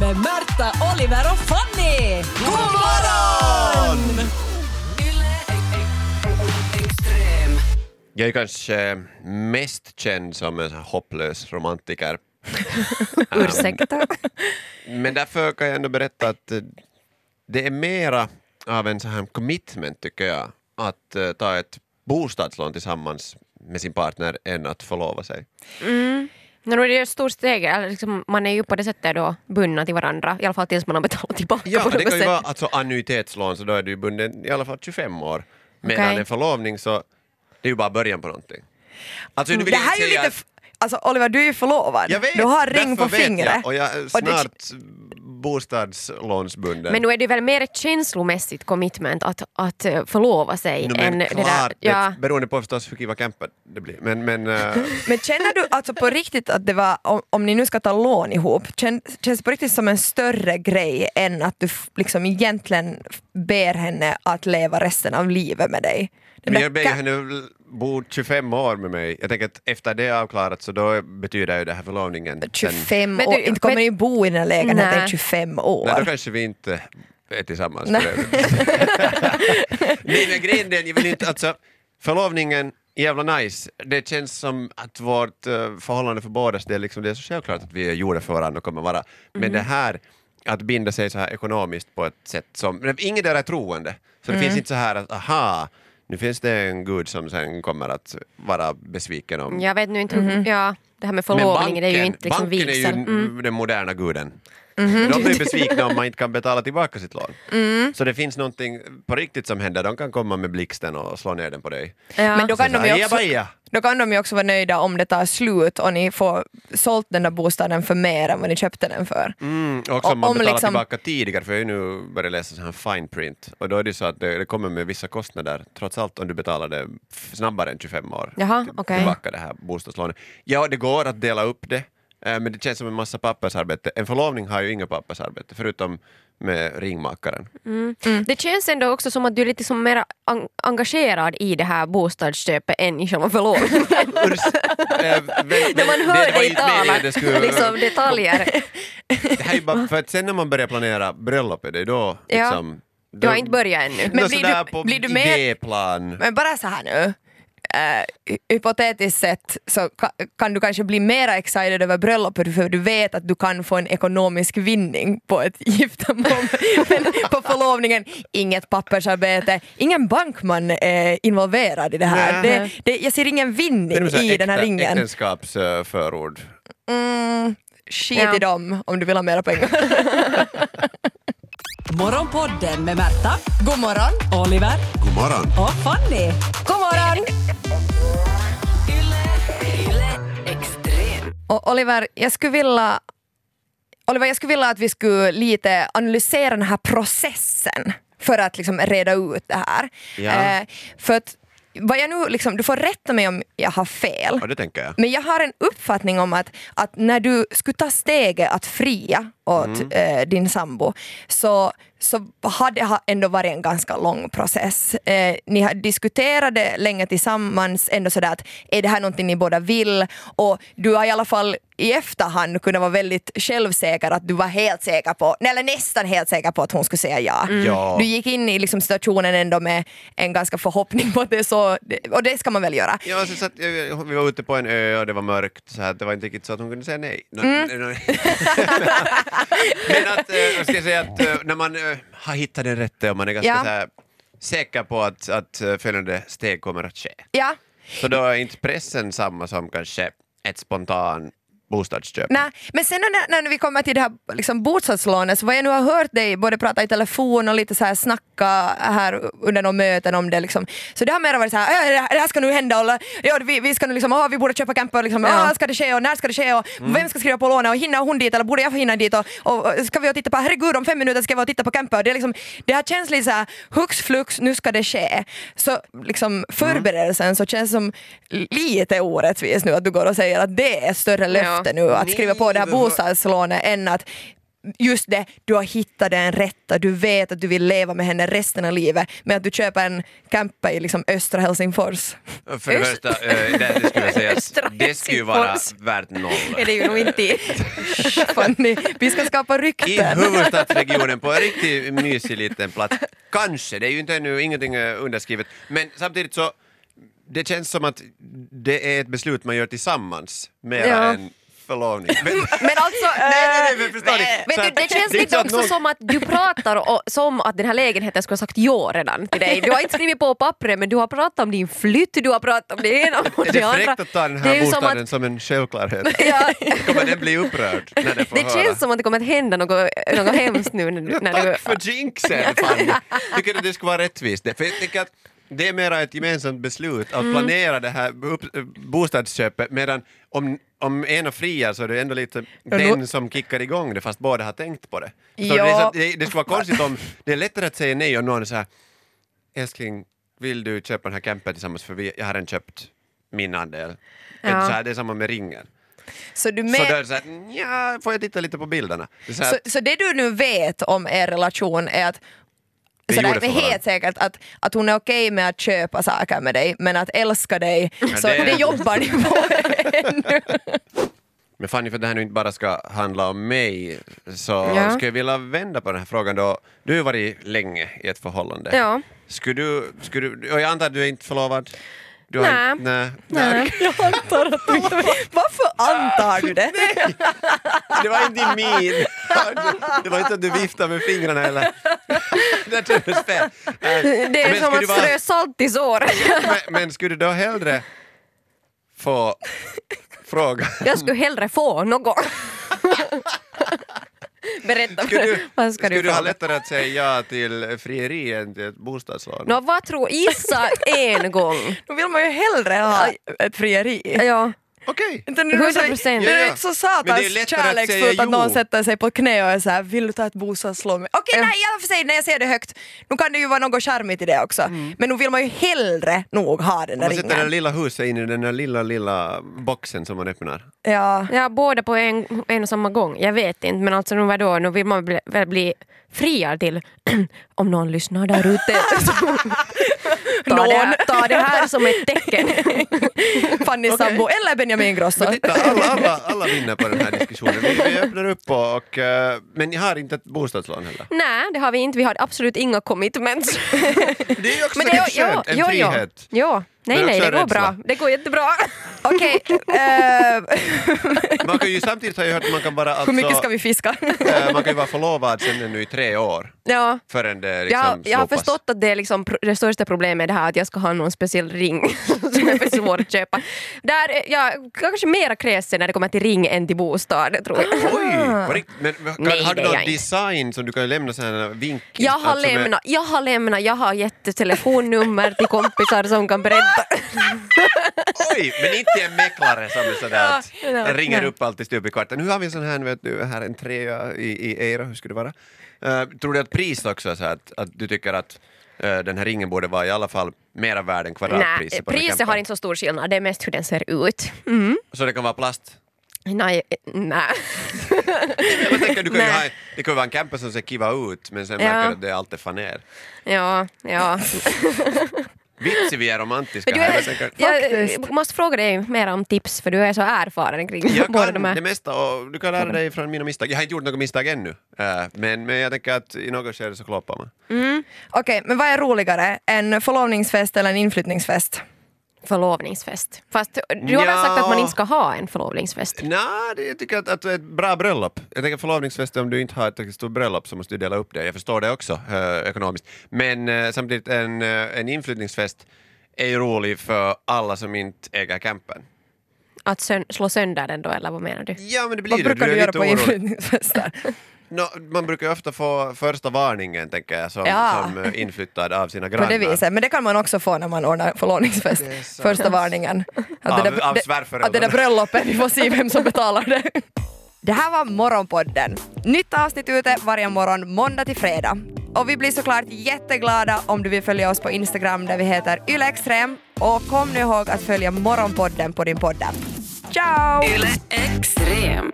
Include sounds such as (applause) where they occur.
med Märta, Oliver och Fanny! God morgon! Jag är kanske mest känd som en hopplös romantiker. (laughs) Ursäkta? Men därför kan jag ändå berätta att eh, det är mera av en sån här commitment tycker jag att eh, ta ett bostadslån tillsammans med sin partner än att förlova sig. No, det är ett stort steg, liksom, man är ju på det sättet då bundna till varandra, i alla fall tills man har betalat tillbaka Ja, det kan ju vara alltså annuitetslån så då är du ju bunden i alla fall 25 år. Medan Okej. en förlovning så det är ju bara början på någonting. Alltså, vill Det här är ju lite... Alltså Oliver, du är ju förlovad. Jag vet, du har ring på fingret. Jag, och jag är Och det- snart bostadslånsbunden. Men nu är det väl mer ett känslomässigt commitment att, att eh, förlova sig No, än men det där... klart, Ja, det, beroende på förstås hur kiva camper det blir. Men, men eh, (laughs) Men känner du alltså på riktigt att det var, om, om ni nu ska ta lån ihop, kän, känns det på riktigt som en större grej än att du liksom egentligen ber henne att leva resten av livet med dig? Men jag ber henne bo 25 år med mig. Jag tänker att efter det är avklarat så då betyder ju det här förlovningen... sen- 25 Men år, du- inte kommer men- ni bo i den här lägenheten Nej. i 25 år. Nej, då kanske vi inte är tillsammans Nej. (laughs) Nej, men grejen är, jag vill inte, alltså, förlovningen, jävla nice. Det känns som att vårt uh, förhållande för bådas del, liksom, det är så självklart att vi är gjorda för varandra och kommer vara. Men det här, att binda sig så här ekonomiskt på ett sätt som, inget där är troende. Så det finns inte så här att, aha, nu finns det en gud som sen kommer att vara besviken om jag vet nu inte hur... Ja, det här med men förlovningen det är ju inte liksom banken är vigsel. ju Mm. den moderna guden. De blir besvikna om man inte kan betala tillbaka sitt lån. Så det finns någonting på riktigt som händer. De kan komma med blixten och slå ner den på dig. Ja. Men då kan, Så de ju här, också, "Aja, då kan de ju också vara nöjda om det tar slut och ni får sålt den där bostaden för mer än vad ni köpte den för. Mm, också om man Om betalar liksom- tillbaka tidigare, för jag har ju nu börjat läsa sån här fine print och då är det så att det, det kommer med vissa kostnader, trots allt om du betalar det snabbare än 25 år Jaha, okej. tillbaka det här bostadslånet. Ja, det går att dela upp det, men det känns som en massa pappersarbete. En förlovning har ju inga pappersarbete, förutom med ringmakaren. Det känns ändå också som att du är lite som mer en- engagerad i det här bostadsköpet än i själva förlovningen. (laughs) (laughs) När Man hör dig tala liksom detaljer. Det här är bara, för att sen när man börjar planera bröllopet, det är då Ja. liksom... Du har inte börjat ännu. Men blir du- blir du idéplan. Men bara så här nu. Uh, hypotetiskt sett så ka, kan du kanske bli mer excited över bröllopet för du vet att du kan få en ekonomisk vinning på ett (laughs) giftermål. Men på förlovningen, inget pappersarbete, ingen bankman är involverad i det här. Det, det, jag ser ingen Det är vinning i den här ringen. Äktenskapsförord. Mm, skit Ja. i dem om du vill ha mera pengar. (laughs) Morgonpodden med Märta, God morgon! Oliver God morgon. och Fanny. Oliver, jag skulle vilja Oliver, jag skulle vilja att vi skulle lite analysera den här processen för att liksom reda ut det här. Ja. Eh, för att vad jag nu liksom, du får rätta mig om jag har fel. Ja, det tänker jag. Men jag har en uppfattning om att, att när du skulle ta steget att fria åt Mm. eh, din sambo så, så har det ändå varit en ganska lång process. Eh, ni har diskuterat det länge tillsammans, ändå sådär att är det här någonting ni båda vill? Och du har i alla fall i efterhand kunnat vara väldigt självsäker att du var helt säker på, eller nästan helt säker på att hon skulle säga ja. Ja. Du gick in i liksom situationen ändå med en ganska förhoppning på att det är så, och det ska man väl göra. Ja, så satt, jag- vi var ute på en ö och det var mörkt, så att det var inte riktigt så att hon kunde säga nej. Mm. (laughs) Men att, eh, jag ska säga att eh, när man eh, har hittat den rätte och man är ganska Ja. så här, säker på att, att eh, följande steg kommer att ske, Ja, så då är inte pressen samma som kanske ett spontan bostadsköp. Nej, men sen när, när vi kommer till det här liksom, bostadslånet, så vad jag nu har hört dig både prata i telefon och lite så här snacka här under några möten om det. Liksom. Så det har mer varit så här, "Äh, det här- det här ska nu hända, och, ja, vi, vi ska nu liksom, ah, vi borde köpa camper, liksom, Ja. ah, ska det ske och när ska det ske och vem ska skriva på lånet och hinner hon dit eller borde jag få hinna dit och, och och ska vi och titta på, herregud om fem minuter ska vi och titta på camper. Det, är liksom, det här känns lite så här, hux flux, nu ska det ske. Så liksom förberedelsen så känns som lite orättvis nu att du går och säger att det är större löfte nu att skriva på det här bostadslånet än att just det, du har hittat den rätta, du vet att du vill leva med henne resten av livet, men att du köper en camper i liksom östra Helsingfors. För det första, eh, det, det skulle jag säga, (laughs) det skulle ju vara värt noll. är det ju nog inte. (laughs) Fanny, vi ska skapa I rykten. huvudstadsregionen på en riktigt mysig liten plats. Kanske, det är ju inte ännu ingenting eh, underskrivet. Men samtidigt så, det känns som att det är ett beslut man gör tillsammans mer Ja. än förlovning. (laughs) Men, (laughs) Men alltså... nej, nej, eh, nej, men förstår ni? Vet Så du, det känns (laughs) är lite också någon- som att du pratar och, som att den här lägenheten skulle ha sagt ja redan till dig. Du har inte skrivit på pappret men du har pratat om din flytt, du har pratat om det ena och Är det det andra. fräckt att ta den Det är här ju som bostaden att- som en självklarhet? Ja, Kommer den bli upprörd när den får det höra? känns som att det kommer att hända något, något hemskt nu när du... När du Tack för jinxen Fanny! Tycker du det skulle vara rättvist? För jag tycker att det är mera ett gemensamt beslut att Mm. planera det här bostadsköpet medan om, om en av friar så är det ändå lite Ja, den som kickar igång det fast båda har tänkt på det. Så Ja. det, är så att det, det skulle vara konstigt om det är lättare att säga nej om någon är så här älskling vill du köpa den här campen tillsammans för vi, jag har redan köpt min andel. Ja. Så här, det är samma med ringen. Så, du Så då är det så här, ja, får jag titta lite på bilderna? Det är så här, så, så det du nu vet om er relation är att Vi Sådär, för varandra. helt säkert att, att hon är okej med att köpa saker med dig men att älska dig, så det- det, jobbar ni på ännu. Men Fanny, för att det här nu inte bara ska handla om mig, så Ja. skulle jag vilja vända på den här frågan då. Du har ju varit länge i ett förhållande. Ja. Skulle du, skulle du, och jag antar att du är inte förlovad? Du Nej. inte- nej. Nej. Jag antar att du inte Varför antar du det? Det var inte min! Det var inte att du viftade med fingrarna eller... Det kändes fel. Nej. Det är Men som att strö salt i såret. Men, men skulle du då hellre få fråga... Jag skulle hellre få något. Berätta, Skulle du, (laughs) vad ska skulle du du ha lättare att säga ja till frieri än till ett bostadslån? Nå, vad tror Gissa en gång. (laughs) Då vill man ju hellre ha ett frieri. Ja. Okej. Inte nu det så- 100%. Det Ja, är inte så Men satans det är lättare att kärleksfullt säga att, någon sätter sig på knä och är såhär, vill du ta ett bostadslån? Okej, Ja. nej i alla fall när jag ser det högt, nu kan det ju vara något charmigt i det också. Men nu vill man ju hellre nog ha den där Man sätter det där ringen. lilla huset in i den där lilla, lilla boxen som man öppnar. Ja. ja, båda på en, en och samma gång. Jag vet inte, men alltså nu vadå, nu vill man bli, väl bli friad till (clears throat) om någon lyssnar där ute. (laughs) ta, det ta det här som ett tecken. (laughs) Fanny sambo eller Benjamin. Men titta, alla, alla, alla vinner på den här diskussionen. Vi, vi öppnar upp och, och, eh, men ni har inte ett bostadslån heller. Nej, det har vi inte. Vi har absolut inga commitments. (laughs) Det är ju också Men det, skönt, en ja, frihet. Ja. Nej, nej, det går rädsla. bra. Det går jättebra. (laughs) Okej, eh, (laughs) Man kan ju samtidigt har jag hört att man kan vara alltså, hur mycket ska vi fiska? eh, man kan ju vara förlovad sen ännu i tre år Ja. förrän det liksom Jag, jag har förstått att det, är liksom, det största problemet är det här att jag ska ha någon speciell ring (laughs) som är för svår att köpa. Där, är jag kanske mera kräsen när det kommer till ring än till bostad, tror jag. Oj, riktigt. Men kan, Nej, har du någon design som du kan lämna så här vink? Jag har, alltså med- lämnat, jag har lämnat, jag har gett telefonnummer till kompisar som kan berätta. (laughs) Oj, men inte en mäklare som är sådär att Ja, ringer nej. upp alltid stup i kvarten. Nu har vi en sån här, vet du, här är en trea i, i Eira, hur skulle det vara? Eh, tror du att pris också så att, att du tycker att eh, den här ringen borde vara i alla fall mera värd än kvadratpriset priset har inte så stor skillnad, det är mest hur den ser ut. Så det kan vara plast? Nej, nej. (laughs) Jag tänker, du kan ju Nej. ha, det kan ju vara en camper som ser kiva ut men sen Ja. märker du att det är allt är faner. Ja, ja. (laughs) Vitsig vi är romantiska du här. är, Jag tänker, jag Faktiskt. måste fråga dig mer om tips för du är så erfaren kring jag båda de här. det mesta och du kan lära dig från mina misstag. Jag har inte gjort några misstag ännu, eh, men, men jag tänker att i något skede så kloppar man. Okej, men vad är roligare? En förlovningsfest eller en inflyttningsfest? Förlovningsfest. Fast du har väl sagt att man inte ska ha en förlovningsfest? Nej, det- jag tycker att, att ett bra bröllop. Jag tänker förlovningsfest, om du inte har ett stort bröllop så måste du dela upp det. Jag förstår det också eh, ekonomiskt. Men eh, samtidigt, en, eh, en inflyttningsfest är ju rolig för alla som inte äger campen. Att sön- slå sönder den då, eller vad menar du? Ja, men det blir Vad det. brukar är du göra på inflyttningsfester? (laughs) Nå, man brukar ju ofta få första varningen, tänker jag, som, Ja. som eh, inflyttad av sina (laughs) På grannar. det viset. Men det kan man också få när man ordnar förlovningsfest. Första varningen. Att Av- det, där, av det, att det där bröllopet, vi får se vem som betalar det. Det här var Morgonpodden. Nytt avsnitt ute varje morgon måndag till fredag. Och vi blir såklart jätteglada om du vill följa oss på Instagram där vi heter ylextrem. Och kom nu ihåg att följa Morgonpodden på din poddapp. Ciao! Yle Extrem.